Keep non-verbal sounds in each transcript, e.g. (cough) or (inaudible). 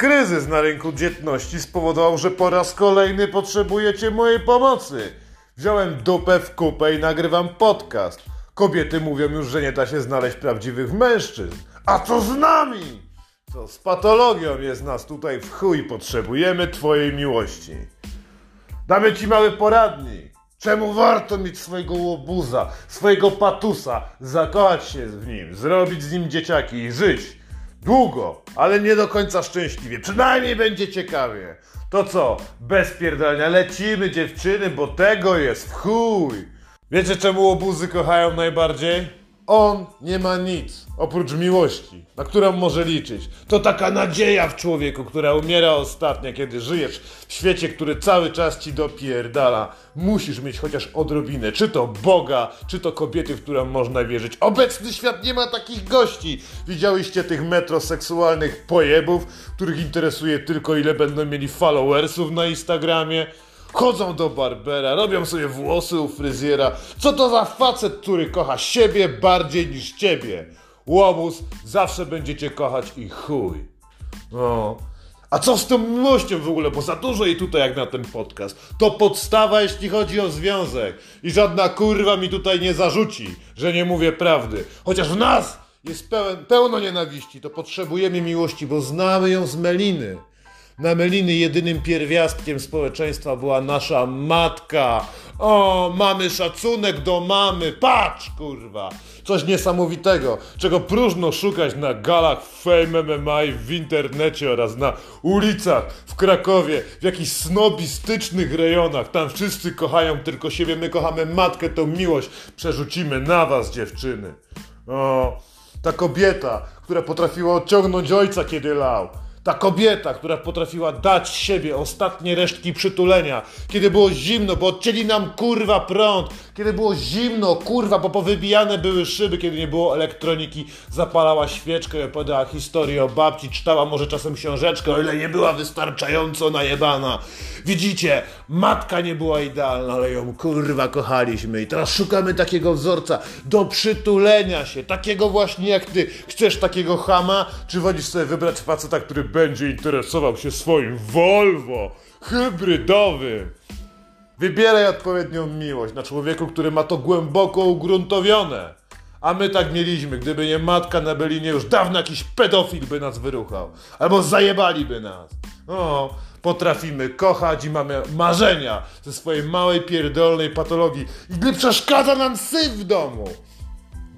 Kryzys na rynku dzietności spowodował, że po raz kolejny potrzebujecie mojej pomocy. Wziąłem dupę w kupę i nagrywam podcast. Kobiety mówią już, że nie da się znaleźć prawdziwych mężczyzn. A co z nami? Co z patologią jest nas tutaj w chuj. Potrzebujemy twojej miłości. Damy ci mały poradnik. Czemu warto mieć swojego łobuza, swojego patusa, zakochać się w nim, zrobić z nim dzieciaki i żyć długo, ale nie do końca szczęśliwie. Przynajmniej będzie ciekawie. To co? Bez pierdolenia lecimy dziewczyny, bo tego jest w chuj. Wiecie czemu łobuzy kochają najbardziej? On nie ma nic oprócz miłości, na którą może liczyć. To taka nadzieja w człowieku, która umiera ostatnia, kiedy żyjesz w świecie, który cały czas ci dopierdala. Musisz mieć chociaż odrobinę, czy to Boga, czy to kobiety, w którą można wierzyć. Obecny świat nie ma takich gości. Widziałyście tych metroseksualnych pojebów, których interesuje tylko ile będą mieli followersów na Instagramie? Chodzą do barbera, robią sobie włosy u fryzjera. Co to za facet, który kocha siebie bardziej niż ciebie? Łobuz zawsze będziecie kochać i chuj. No. A co z tą miłością w ogóle? Bo za dużo jej tutaj jak na ten podcast. To podstawa, jeśli chodzi o związek. I żadna kurwa mi tutaj nie zarzuci, że nie mówię prawdy. Chociaż w nas jest pełen, pełno nienawiści, to potrzebujemy miłości, bo znamy ją z meliny. Na Meliny jedynym pierwiastkiem społeczeństwa była nasza matka. O, mamy szacunek do mamy. Patrz, kurwa. Coś niesamowitego, czego próżno szukać na galach Fame MMA w internecie oraz na ulicach w Krakowie, w jakichś snobistycznych rejonach. Tam wszyscy kochają tylko siebie, my kochamy matkę, tą miłość przerzucimy na was, dziewczyny. O, ta kobieta, która potrafiła odciągnąć ojca, kiedy lał. Ta kobieta, która potrafiła dać siebie ostatnie resztki przytulenia, kiedy było zimno, bo odcięli nam kurwa prąd, kiedy było zimno, kurwa, bo powybijane były szyby, kiedy nie było elektroniki, zapalała świeczkę i opowiadała historię o babci, czytała może czasem książeczkę, o ile nie była wystarczająco najebana. Widzicie, matka nie była idealna, ale ją kurwa kochaliśmy i teraz szukamy takiego wzorca do przytulenia się, takiego właśnie jak ty. Chcesz takiego chama, czy wolisz sobie wybrać faceta, który będzie interesował się swoim Volvo hybrydowym? Wybieraj odpowiednią miłość na człowieku, który ma to głęboko ugruntowione. A my tak mieliśmy, gdyby nie matka na Belinie, już dawno jakiś pedofil by nas wyruchał. Albo zajebaliby nas. O, potrafimy kochać i mamy marzenia ze swojej małej pierdolnej patologii. I gdy przeszkadza nam syf w domu.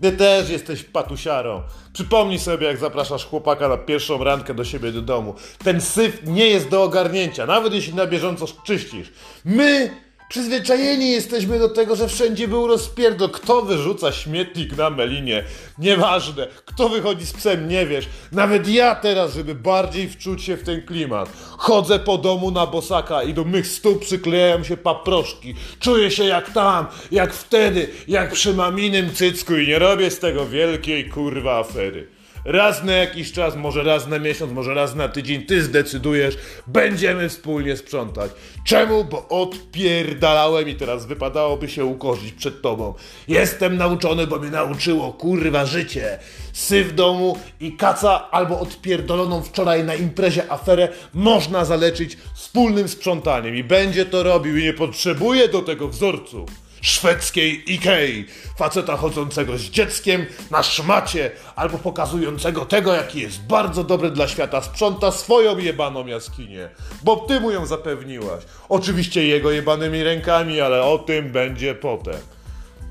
Ty też jesteś patusiarą. Przypomnij sobie, jak zapraszasz chłopaka na pierwszą randkę do siebie do domu. Ten syf nie jest do ogarnięcia, nawet jeśli na bieżąco czyścisz. My Przyzwyczajeni jesteśmy do tego, że wszędzie był rozpierdol. Kto wyrzuca śmietnik na melinie? Nieważne. Kto wychodzi z psem? Nie wiesz. Nawet ja teraz, żeby bardziej wczuć się w ten klimat, chodzę po domu na bosaka i do mych stóp przyklejają się paproszki. Czuję się jak tam, jak wtedy, jak przy maminym cycku i nie robię z tego wielkiej kurwa afery. Raz na jakiś czas, może raz na miesiąc, może raz na tydzień, ty zdecydujesz, będziemy wspólnie sprzątać. Czemu? Bo odpierdalałem i teraz wypadałoby się ukorzyć przed tobą. Jestem nauczony, bo mnie nauczyło, kurwa, życie. Syf w domu i kaca albo odpierdoloną wczoraj na imprezie aferę można zaleczyć wspólnym sprzątaniem i będzie to robił i nie potrzebuje do tego wzorców szwedzkiej Ikei. Faceta chodzącego z dzieckiem na szmacie albo pokazującego tego, jaki jest bardzo dobry dla świata, sprząta swoją jebaną jaskinię. Bo ty mu ją zapewniłaś. Oczywiście jego jebanymi rękami, ale o tym będzie potem.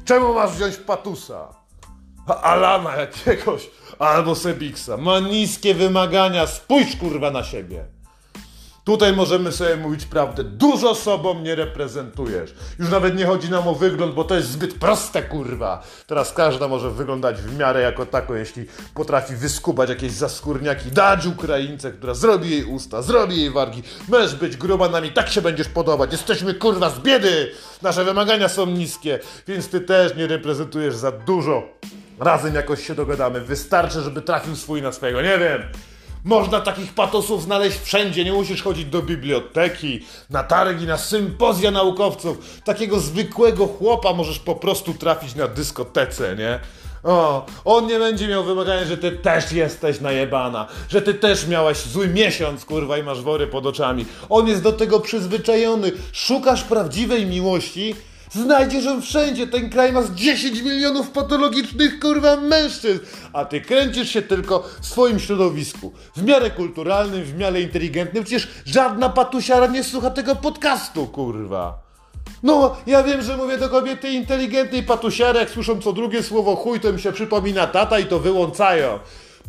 Czemu masz wziąć patusa? Alana jakiegoś albo Sebiksa. Ma niskie wymagania, spójrz kurwa na siebie. Tutaj możemy sobie mówić prawdę. Dużo sobą nie reprezentujesz. Już nawet nie chodzi nam o wygląd, bo to jest zbyt proste, kurwa. Teraz każda może wyglądać w miarę jako tako, jeśli potrafi wyskubać jakieś zaskórniaki, dać Ukraińce, która zrobi jej usta, zrobi jej wargi. Możesz być gruba nami, tak się będziesz podobać. Jesteśmy, kurwa, z biedy. Nasze wymagania są niskie, więc ty też nie reprezentujesz za dużo. Razem jakoś się dogadamy. Wystarczy, żeby trafił swój na swojego. Nie wiem. Można takich patosów znaleźć wszędzie, nie musisz chodzić do biblioteki, na targi, na sympozja naukowców. Takiego zwykłego chłopa możesz po prostu trafić na dyskotece, nie? O, on nie będzie miał wymagania, że ty też jesteś najebana, że ty też miałaś zły miesiąc, kurwa, i masz wory pod oczami. On jest do tego przyzwyczajony. Szukasz prawdziwej miłości, znajdziesz ją wszędzie. Ten kraj ma z 10 milionów patologicznych, kurwa, mężczyzn, a ty kręcisz się tylko w swoim środowisku. W miarę kulturalnym, w miarę inteligentnym. Przecież żadna patusiara nie słucha tego podcastu, kurwa. No, ja wiem, że mówię do kobiety inteligentnej patusiarek, słyszą co drugie słowo chuj, to mi się przypomina tata i to wyłączają.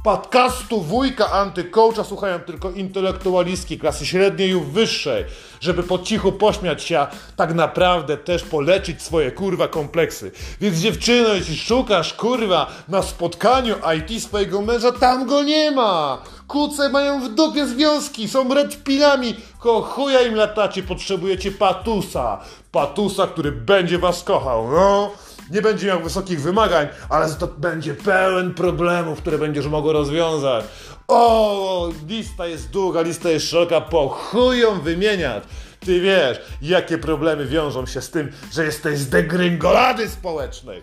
Podcastu wujka antycoacha słuchają tylko intelektualistki klasy średniej lub wyższej, żeby po cichu pośmiać się, a tak naprawdę też poleczyć swoje kurwa kompleksy. Więc dziewczyno, jeśli szukasz kurwa na spotkaniu IT swojego męża, tam go nie ma! Kuce mają w dupie związki, są redpilami, ko chuja im latacie, potrzebujecie patusa. Patusa, który będzie was kochał, no nie będzie miał wysokich wymagań, ale to będzie pełen problemów, które będziesz mogła rozwiązać. O, lista jest długa, lista jest szeroka, po chują wymieniać. Ty wiesz, jakie problemy wiążą się z tym, że jesteś z degrengolady społecznej.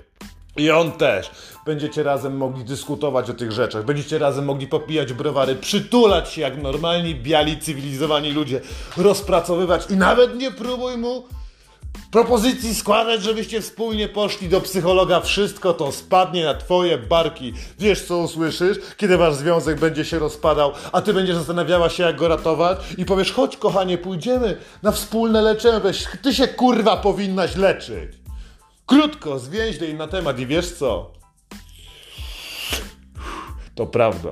I on też. Będziecie razem mogli dyskutować o tych rzeczach, będziecie razem mogli popijać browary, przytulać się jak normalni, biali, cywilizowani ludzie, rozpracowywać i nawet nie próbuj mu propozycji składać, żebyście wspólnie poszli do psychologa, wszystko to spadnie na twoje barki. Wiesz co usłyszysz, kiedy wasz związek będzie się rozpadał, a ty będziesz zastanawiała się jak go ratować i powiesz, chodź kochanie, pójdziemy na wspólne leczenie, ty się kurwa powinnaś leczyć. Krótko, zwięźlej na temat i wiesz co? To prawda.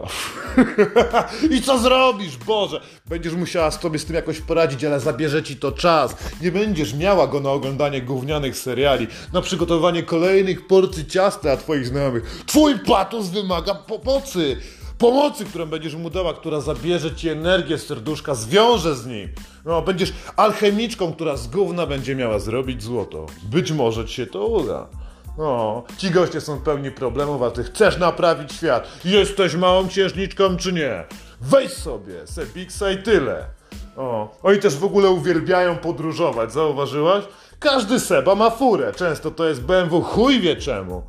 (laughs) I co zrobisz, Boże? Będziesz musiała sobie z tym jakoś poradzić, ale zabierze ci to czas. Nie będziesz miała go na oglądanie gównianych seriali, na przygotowanie kolejnych porcji ciasta dla twoich znajomych. Twój patos wymaga pomocy. Pomocy, którą będziesz mu dała, która zabierze ci energię z serduszka, zwiąże z nim. No, będziesz alchemiczką, która z gówna będzie miała zrobić złoto. Być może ci się to uda. No, ci goście są pełni problemów, a ty chcesz naprawić świat. Jesteś małą księżniczką czy nie? Weź sobie, Sebiksa i tyle. O, oni też w ogóle uwielbiają podróżować, zauważyłaś? Każdy Seba ma furę, często to jest BMW, chuj wie czemu.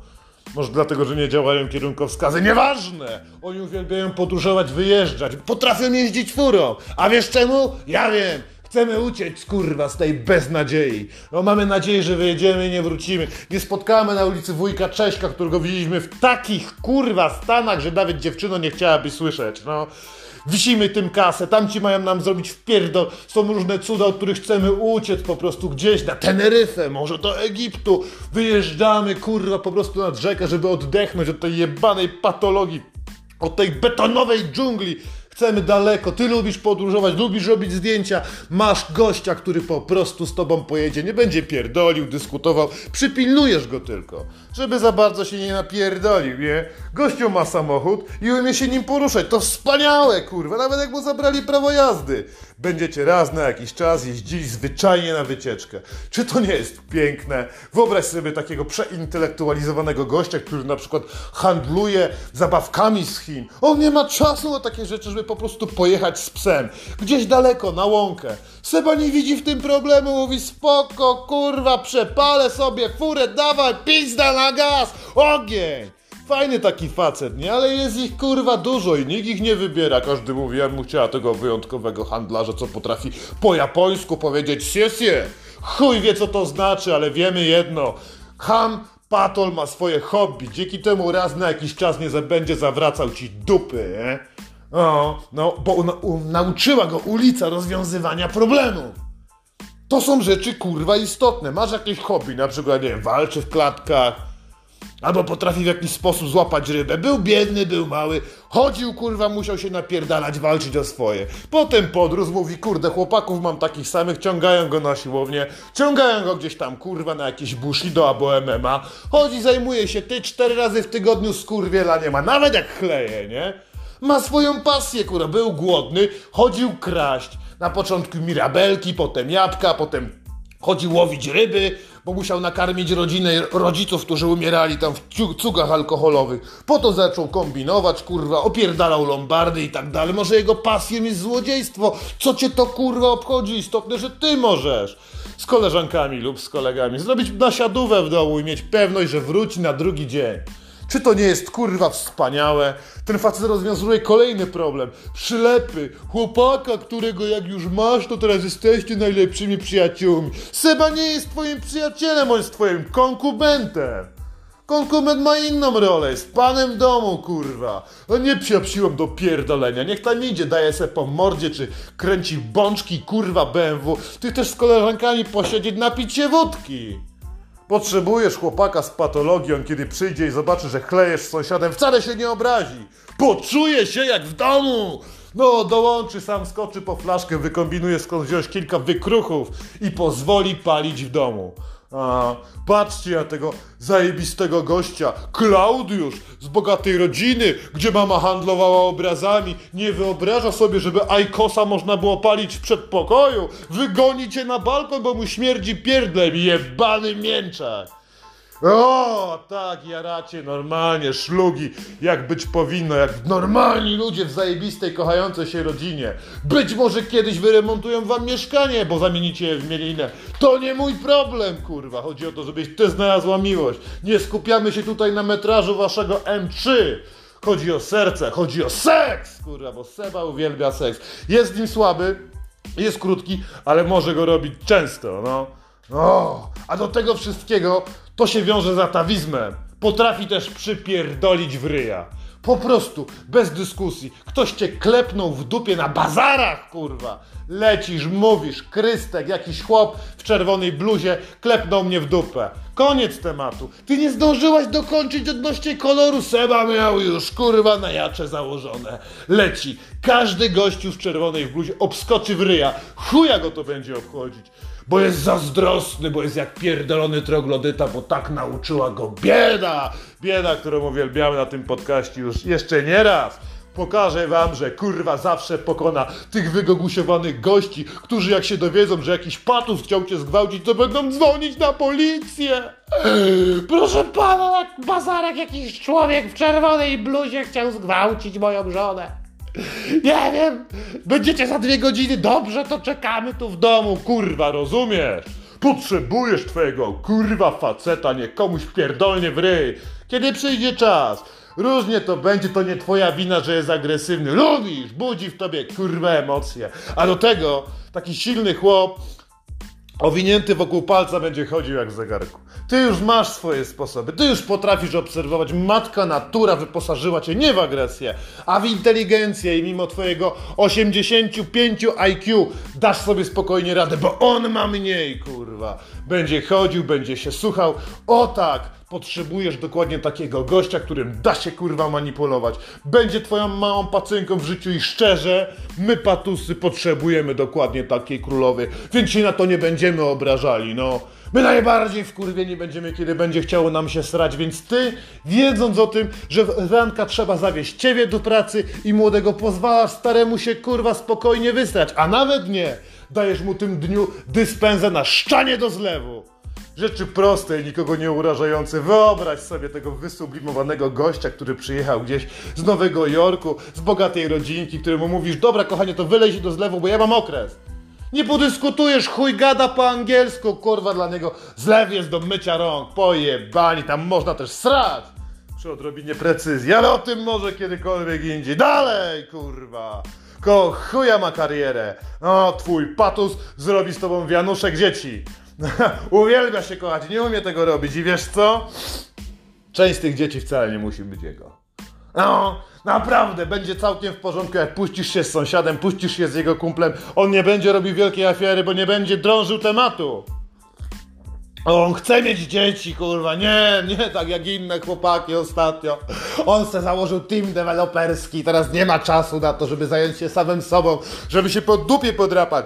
Może dlatego, że nie działają kierunkowskazy. Nieważne! Oni uwielbiają podróżować, wyjeżdżać. Potrafią jeździć furą. A wiesz czemu? Ja wiem. Chcemy uciec, kurwa, z tej beznadziei. No mamy nadzieję, że wyjedziemy i nie wrócimy. Nie spotkamy na ulicy wujka Cześka, którego widzieliśmy w takich, kurwa, stanach, że nawet dziewczyno nie chciałaby słyszeć, no. Wisimy tym kasę, tamci mają nam zrobić wpierdol. Są różne cuda, od których chcemy uciec po prostu gdzieś na Teneryfę, może do Egiptu. Wyjeżdżamy, kurwa, po prostu nad rzekę, żeby oddechnąć od tej jebanej patologii, od tej betonowej dżungli Chcemy daleko, ty lubisz podróżować, lubisz robić zdjęcia, masz gościa, który po prostu z tobą pojedzie, nie będzie pierdolił, dyskutował, przypilnujesz go tylko, żeby za bardzo się nie napierdolił, nie? Gościu ma samochód i umie się nim poruszać, to wspaniałe, kurwa, nawet jak mu zabrali prawo jazdy. Będziecie raz na jakiś czas jeździli zwyczajnie na wycieczkę. Czy to nie jest piękne? Wyobraź sobie takiego przeintelektualizowanego gościa, który na przykład handluje zabawkami z Chin. On nie ma czasu na takie rzeczy, żeby po prostu pojechać z psem. Gdzieś daleko, na łąkę. Seba nie widzi w tym problemu, mówi spoko, kurwa, przepalę sobie furę, dawaj, pizda na gaz, ogień. Fajny taki facet, nie? Ale jest ich kurwa dużo i nikt ich nie wybiera. Każdy mówi, ja bym chciała tego wyjątkowego handlarza, co potrafi po japońsku powiedzieć siesie. Chuj wie co to znaczy, ale wiemy jedno. Ham Patol ma swoje hobby, dzięki temu raz na jakiś czas nie będzie zawracał ci dupy, nie? O, no, bo u, u, nauczyła go ulica rozwiązywania problemów. To są rzeczy kurwa istotne. Masz jakieś hobby, na przykład, nie walczy w klatkach, Albo potrafi w jakiś sposób złapać rybę. Był biedny, był mały, chodził kurwa, musiał się napierdalać, walczyć o swoje. Potem podróż mówi, kurde, chłopaków mam takich samych, ciągają go na siłownię, ciągają go gdzieś tam kurwa na jakieś bushido albo MMA. Chodzi, zajmuje się, ty cztery razy w tygodniu skurwiela nie ma, nawet jak chleje, nie? Ma swoją pasję, kurwa, był głodny, chodził kraść. Na początku mirabelki, potem jabłka, potem chodził łowić ryby, bo musiał nakarmić rodzinę rodziców, którzy umierali tam w cugach alkoholowych. Po to zaczął kombinować, kurwa, opierdalał lombardy i tak dalej. Może jego pasją jest złodziejstwo. Co cię to kurwa obchodzi? Istotne, że ty możesz z koleżankami lub z kolegami zrobić nasiadówę w domu i mieć pewność, że wróci na drugi dzień. Czy to nie jest kurwa wspaniałe? Ten facet rozwiązuje kolejny problem. Przylepy. Chłopaka, którego jak już masz, to teraz jesteście najlepszymi przyjaciółmi. Seba nie jest twoim przyjacielem, on jest twoim konkubentem. Konkubent ma inną rolę, jest panem domu, kurwa. No nie psiapsiłem do pierdolenia, niech tam idzie, daje se po mordzie, czy kręci bączki, kurwa, BMW. Ty też z koleżankami posiedzieć, napić się wódki. Potrzebujesz chłopaka z patologią, kiedy przyjdzie i zobaczy, że chlejesz z sąsiadem, wcale się nie obrazi. Poczuje się jak w domu. No, dołączy, sam skoczy po flaszkę, wykombinuje skąd wziąć kilka wykruchów i pozwoli palić w domu. A, patrzcie na tego zajebistego gościa, Klaudiusz, z bogatej rodziny, gdzie mama handlowała obrazami. Nie wyobraża sobie, żeby Ajkosa można było palić w przedpokoju. Wygoni cię na balkon, bo mu śmierdzi pierdlem, jebany mięczak. O, tak, jaracie normalnie, szlugi, jak być powinno, jak normalni ludzie w zajebistej, kochającej się rodzinie. Być może kiedyś wyremontują wam mieszkanie, bo zamienicie je w mielinę. To nie mój problem, kurwa. Chodzi o to, żebyś ty znalazła miłość. Nie skupiamy się tutaj na metrażu waszego M3. Chodzi o serce, chodzi o seks, kurwa, bo Seba uwielbia seks. Jest nim słaby, jest krótki, ale może go robić często, no. O, a do tego wszystkiego to się wiąże z atawizmem. Potrafi też przypierdolić w ryja. Po prostu, bez dyskusji. Ktoś cię klepnął w dupie na bazarach, kurwa. Lecisz, mówisz, Krystek, jakiś chłop w czerwonej bluzie klepnął mnie w dupę. Koniec tematu. Ty nie zdążyłaś dokończyć odnośnie koloru. Seba miał już, kurwa, na jacze założone. Leci. Każdy gościu w czerwonej bluzie obskoczy w ryja. Chuja go to będzie obchodzić bo jest zazdrosny, bo jest jak pierdolony troglodyta, bo tak nauczyła go bieda! Bieda, którą uwielbiamy na tym podcaście już jeszcze nie raz. Pokażę wam, że kurwa zawsze pokona tych wygogusiowanych gości, którzy jak się dowiedzą, że jakiś patus chciał cię zgwałcić, to będą dzwonić na policję. Proszę pana, na bazarach jakiś człowiek w czerwonej bluzie chciał zgwałcić moją żonę. Nie wiem, będziecie za dwie godziny, dobrze, to czekamy tu w domu, kurwa, rozumiesz? Potrzebujesz twojego kurwa faceta, nie komuś pierdolnie w ryj. Kiedy przyjdzie czas, różnie to będzie, to nie twoja wina, że jest agresywny. Lubisz, budzi w tobie kurwa emocje. A do tego taki silny chłop owinięty wokół palca będzie chodził jak w zegarku. Ty już masz swoje sposoby, ty już potrafisz obserwować. Matka natura wyposażyła cię nie w agresję, a w inteligencję i mimo twojego 85 IQ dasz sobie spokojnie radę, bo on ma mniej, kurwa. Będzie chodził, będzie się słuchał. O tak, potrzebujesz dokładnie takiego gościa, którym da się kurwa manipulować. Będzie twoją małą pacynką w życiu i szczerze, my patusy potrzebujemy dokładnie takiej królowej, więc się na to nie będziemy obrażali, no. My najbardziej wkurwieni będziemy, kiedy będzie chciało nam się srać, więc ty, wiedząc o tym, że ranka trzeba zawieźć ciebie do pracy i młodego pozwalasz staremu się kurwa spokojnie wysrać, a nawet nie, dajesz mu tym dniu dyspensę na szczanie do zlewu. Rzeczy proste i nikogo nie urażające. Wyobraź sobie tego wysublimowanego gościa, który przyjechał gdzieś z Nowego Jorku, z bogatej rodzinki, któremu mówisz, dobra kochanie, to wylej do zlewu, bo ja mam okres. Nie podyskutujesz, chuj gada po angielsku, kurwa dla niego zlew jest do mycia rąk, pojebani, tam można też srać. Przy odrobinie precyzji, ale o tym może kiedykolwiek indziej. Dalej, kurwa. Ko chuja ma karierę. O, twój patus zrobi z tobą wianuszek dzieci. (laughs) Uwielbia się kochać, nie umie tego robić i wiesz co? Część z tych dzieci wcale nie musi być jego. No, naprawdę, będzie całkiem w porządku, jak puścisz się z sąsiadem, puścisz się z jego kumplem. On nie będzie robił wielkiej afery, bo nie będzie drążył tematu. On chce mieć dzieci, kurwa, nie, nie tak jak inne chłopaki ostatnio. On se założył team deweloperski, teraz nie ma czasu na to, żeby zająć się samym sobą, żeby się po dupie podrapać.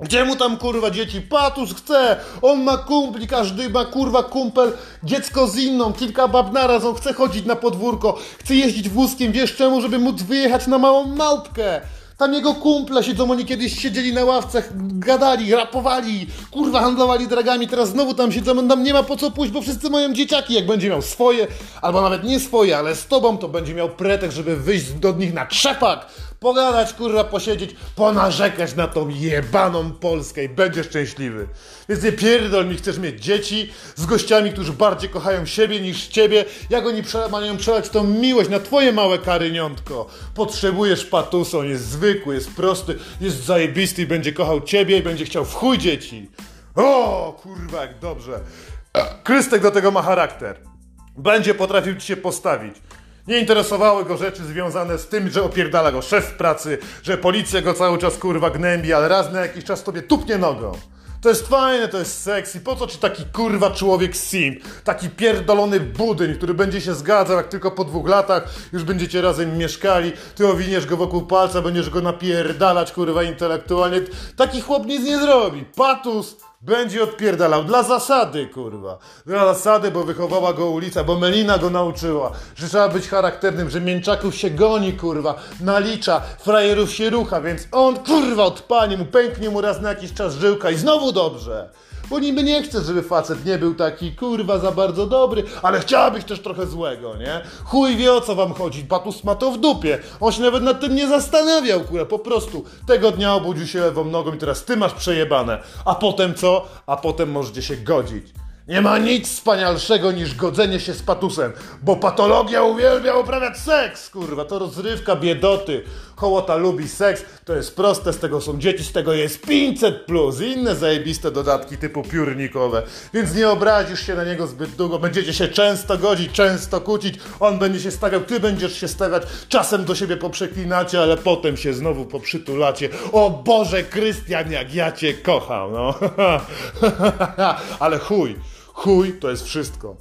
Gdzie mu tam kurwa dzieci? Patus chce! On ma kumpli, każdy ma kurwa kumpel, dziecko z inną, kilka bab naraz, on chce chodzić na podwórko, chce jeździć wózkiem, wiesz czemu? Żeby móc wyjechać na małą małpkę! Tam jego kumple siedzą, oni kiedyś siedzieli na ławcach, gadali, rapowali, kurwa handlowali dragami, teraz znowu tam siedzą, tam nie ma po co pójść, bo wszyscy mają dzieciaki, jak będzie miał swoje, albo nawet nie swoje, ale z tobą, to będzie miał pretekst, żeby wyjść do nich na trzepak, pogadać, kurwa, posiedzieć, ponarzekać na tą jebaną Polskę i będziesz szczęśliwy. Więc nie pierdol mi, chcesz mieć dzieci z gościami, którzy bardziej kochają siebie niż ciebie, jak oni prze- mają przelać tą miłość na twoje małe karyniątko. Potrzebujesz patusa, on jest zwykły, jest prosty, jest zajebisty i będzie kochał ciebie i będzie chciał w chuj dzieci. O, kurwa, jak dobrze. Krystek do tego ma charakter. Będzie potrafił ci się postawić. Nie interesowały go rzeczy związane z tym, że opierdala go szef pracy, że policja go cały czas kurwa gnębi, ale raz na jakiś czas tobie tupnie nogą. To jest fajne, to jest sexy. Po co ci taki kurwa człowiek simp? Taki pierdolony budyń, który będzie się zgadzał, jak tylko po dwóch latach już będziecie razem mieszkali. Ty owiniesz go wokół palca, będziesz go napierdalać kurwa intelektualnie. Taki chłop nic nie zrobi. Patus będzie odpierdalał dla zasady, kurwa. Dla zasady, bo wychowała go ulica, bo Melina go nauczyła, że trzeba być charakternym, że mięczaków się goni, kurwa, nalicza, frajerów się rucha, więc on, kurwa, odpanie mu, pęknie mu raz na jakiś czas żyłka i znowu dobrze. Bo niby nie chcesz, żeby facet nie był taki, kurwa, za bardzo dobry, ale chciałabyś też trochę złego, nie? Chuj wie o co wam chodzi, Patus ma to w dupie. On się nawet nad tym nie zastanawiał, kurwa, po prostu. Tego dnia obudził się lewą nogą i teraz ty masz przejebane. A potem co? A potem możecie się godzić. Nie ma nic wspanialszego niż godzenie się z patusem, bo patologia uwielbia uprawiać seks, kurwa, to rozrywka biedoty. Hołota lubi seks, to jest proste, z tego są dzieci, z tego jest 500 plus i inne zajebiste dodatki typu piórnikowe. Więc nie obrazisz się na niego zbyt długo, będziecie się często godzić, często kłócić, on będzie się stawiał, ty będziesz się stawiać, czasem do siebie poprzeklinacie, ale potem się znowu poprzytulacie. O Boże, Krystian, jak ja cię kocham, no. (laughs) ale chuj. Chuj to jest wszystko.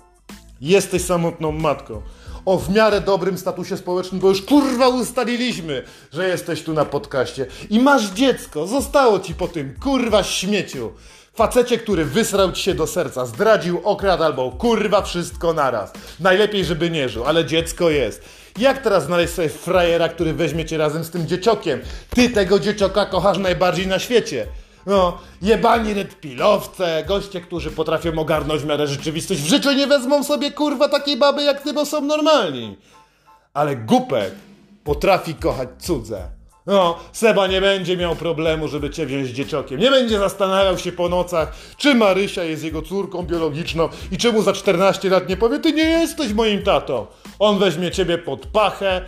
Jesteś samotną matką. O w miarę dobrym statusie społecznym, bo już kurwa ustaliliśmy, że jesteś tu na podcaście. I masz dziecko, zostało ci po tym kurwa śmieciu. Facecie, który wysrał ci się do serca, zdradził, okradł albo kurwa wszystko naraz. Najlepiej, żeby nie żył, ale dziecko jest. Jak teraz znaleźć sobie frajera, który weźmie cię razem z tym dzieciokiem? Ty tego dziecioka kochasz najbardziej na świecie. No, jebani redpilowce, goście, którzy potrafią ogarnąć w miarę rzeczywistość, w życiu nie wezmą sobie kurwa takiej baby jak ty, bo są normalni. Ale głupek potrafi kochać cudze. No, Seba nie będzie miał problemu, żeby cię wziąć dzieciokiem. Nie będzie zastanawiał się po nocach, czy Marysia jest jego córką biologiczną i czemu za 14 lat nie powie, ty nie jesteś moim tatą. On weźmie ciebie pod pachę,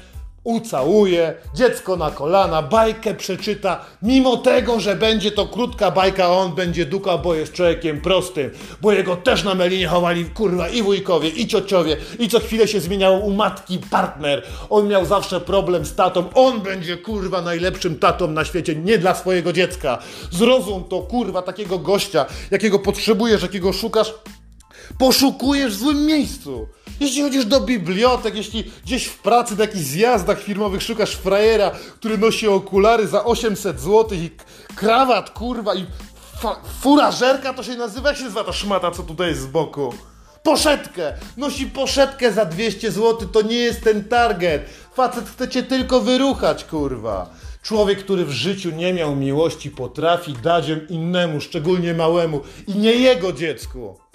ucałuje, dziecko na kolana, bajkę przeczyta, mimo tego, że będzie to krótka bajka, on będzie dukał, bo jest człowiekiem prostym, bo jego też na melinie chowali kurwa i wujkowie, i ciociowie, i co chwilę się zmieniał u matki partner. On miał zawsze problem z tatą, on będzie kurwa najlepszym tatą na świecie, nie dla swojego dziecka. Zrozum to kurwa takiego gościa, jakiego potrzebujesz, jakiego szukasz, poszukujesz w złym miejscu. Jeśli chodzisz do bibliotek, jeśli gdzieś w pracy, na jakichś zjazdach firmowych szukasz frajera, który nosi okulary za 800 zł i krawat, kurwa, i furażerka to się nazywa? Jak się nazywa ta szmata, co tutaj jest z boku? Poszetkę! Nosi poszetkę za 200 zł, to nie jest ten target. Facet chce cię tylko wyruchać, kurwa. Człowiek, który w życiu nie miał miłości, potrafi dać innemu, szczególnie małemu i nie jego dziecku.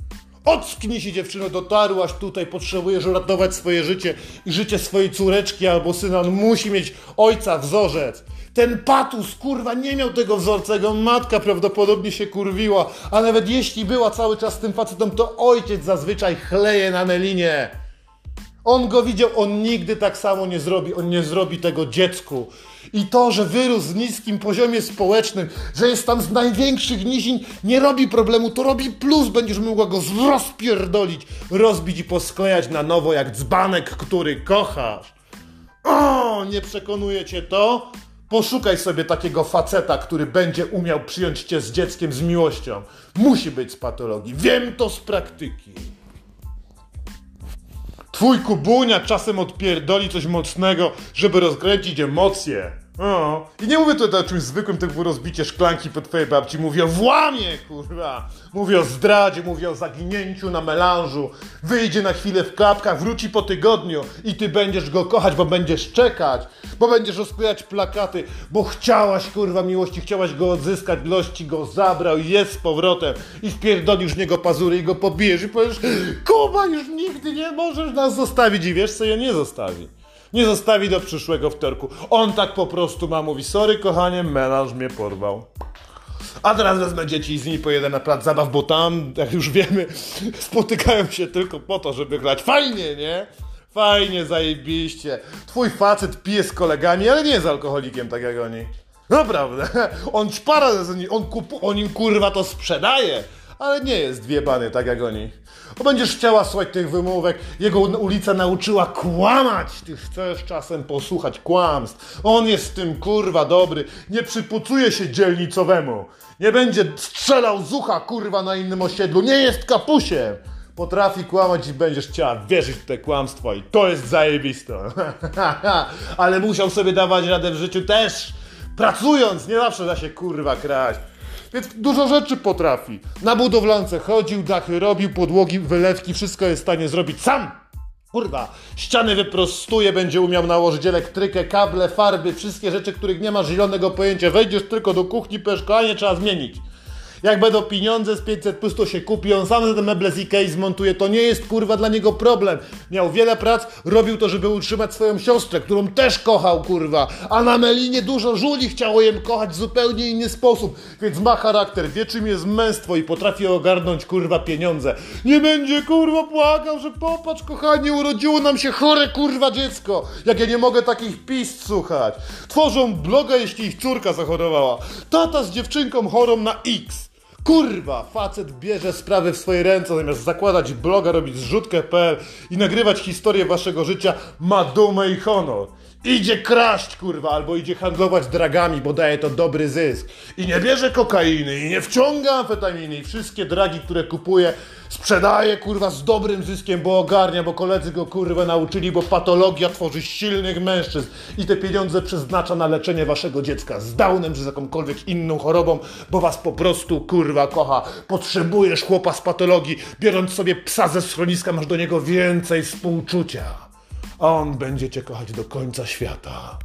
Ocknij się dziewczyno, dotarłaś tutaj, potrzebujesz uratować swoje życie i życie swojej córeczki albo syna. On musi mieć ojca, wzorzec. Ten patus, kurwa, nie miał tego wzorca, jego matka prawdopodobnie się kurwiła, a nawet jeśli była cały czas z tym facetem, to ojciec zazwyczaj chleje na melinie. On go widział, on nigdy tak samo nie zrobi, on nie zrobi tego dziecku. I to, że wyrósł w niskim poziomie społecznym, że jest tam z największych nizin, nie robi problemu, to robi plus, będziesz mogła go rozpierdolić, rozbić i posklejać na nowo jak dzbanek, który kochasz. O, nie przekonuje cię to? Poszukaj sobie takiego faceta, który będzie umiał przyjąć cię z dzieckiem z miłością. Musi być z patologii. Wiem to z praktyki. Twój kubunia czasem odpierdoli coś mocnego, żeby rozkręcić emocje. O. I nie mówię tutaj o czymś zwykłym, typu rozbicie szklanki po twojej babci. Mówię o włamie, kurwa. Mówię o zdradzie, mówię o zaginięciu na melanżu. Wyjdzie na chwilę w klapkach, wróci po tygodniu i ty będziesz go kochać, bo będziesz czekać, bo będziesz rozklejać plakaty, bo chciałaś, kurwa, miłości, chciałaś go odzyskać, lości go zabrał i jest z powrotem i wpierdolisz niego pazury i go pobijesz i powiesz Kuba, już nigdy nie możesz nas zostawić i wiesz co, ja nie zostawi. Nie zostawi do przyszłego wtorku. On tak po prostu ma, mówi, sorry kochanie, menaż mnie porwał. A teraz wezmę dzieci i z nimi pojedę na plac zabaw, bo tam, jak już wiemy, (laughs) spotykają się tylko po to, żeby grać. Fajnie, nie? Fajnie, zajebiście. Twój facet pije z kolegami, ale nie jest alkoholikiem, tak jak oni. Naprawdę. (laughs) On czpara, z on, kupu, on im kurwa to sprzedaje, ale nie jest wiebany, tak jak oni. Bo będziesz chciała słuchać tych wymówek, jego ulica nauczyła kłamać. Ty chcesz czasem posłuchać kłamstw. On jest w tym kurwa dobry, nie przypucuje się dzielnicowemu. Nie będzie strzelał z ucha kurwa na innym osiedlu, nie jest kapusiem. Potrafi kłamać i będziesz chciała wierzyć w te kłamstwo i to jest zajebiste. (laughs) Ale musiał sobie dawać radę w życiu też. Pracując, nie zawsze da się kurwa kraść. Więc dużo rzeczy potrafi. Na budowlance chodził, dachy robił, podłogi, wylewki, wszystko jest w stanie zrobić sam. Kurwa, ściany wyprostuje, będzie umiał nałożyć elektrykę, kable, farby, wszystkie rzeczy, których nie masz zielonego pojęcia. Wejdziesz tylko do kuchni, powiesz, trzeba zmienić. Jak będą pieniądze z 500 plus, to się kupi, on sam te meble z Ikei zmontuje, to nie jest kurwa dla niego problem. Miał wiele prac, robił to, żeby utrzymać swoją siostrę, którą też kochał kurwa, a na Melinie dużo żuli chciało jem kochać w zupełnie inny sposób, więc ma charakter, wie czym jest męstwo i potrafi ogarnąć kurwa pieniądze. Nie będzie kurwa płakał, że popatrz kochanie, urodziło nam się chore kurwa dziecko, jak ja nie mogę takich pist słuchać. Tworzą bloga, jeśli ich córka zachorowała. Tata z dziewczynką chorą na X. Kurwa, facet bierze sprawy w swoje ręce, zamiast zakładać bloga, robić zrzutkę.pl i nagrywać historię waszego życia, ma dumę i honor. Idzie kraść, kurwa, albo idzie handlować dragami, bo daje to dobry zysk. I nie bierze kokainy, i nie wciąga amfetaminy, i wszystkie dragi, które kupuje, sprzedaje, kurwa, z dobrym zyskiem, bo ogarnia, bo koledzy go, kurwa, nauczyli, bo patologia tworzy silnych mężczyzn i te pieniądze przeznacza na leczenie waszego dziecka z Downem, czy z jakąkolwiek inną chorobą, bo was po prostu, kurwa, kocha. Potrzebujesz chłopa z patologii, biorąc sobie psa ze schroniska, masz do niego więcej współczucia on będzie cię kochać do końca świata.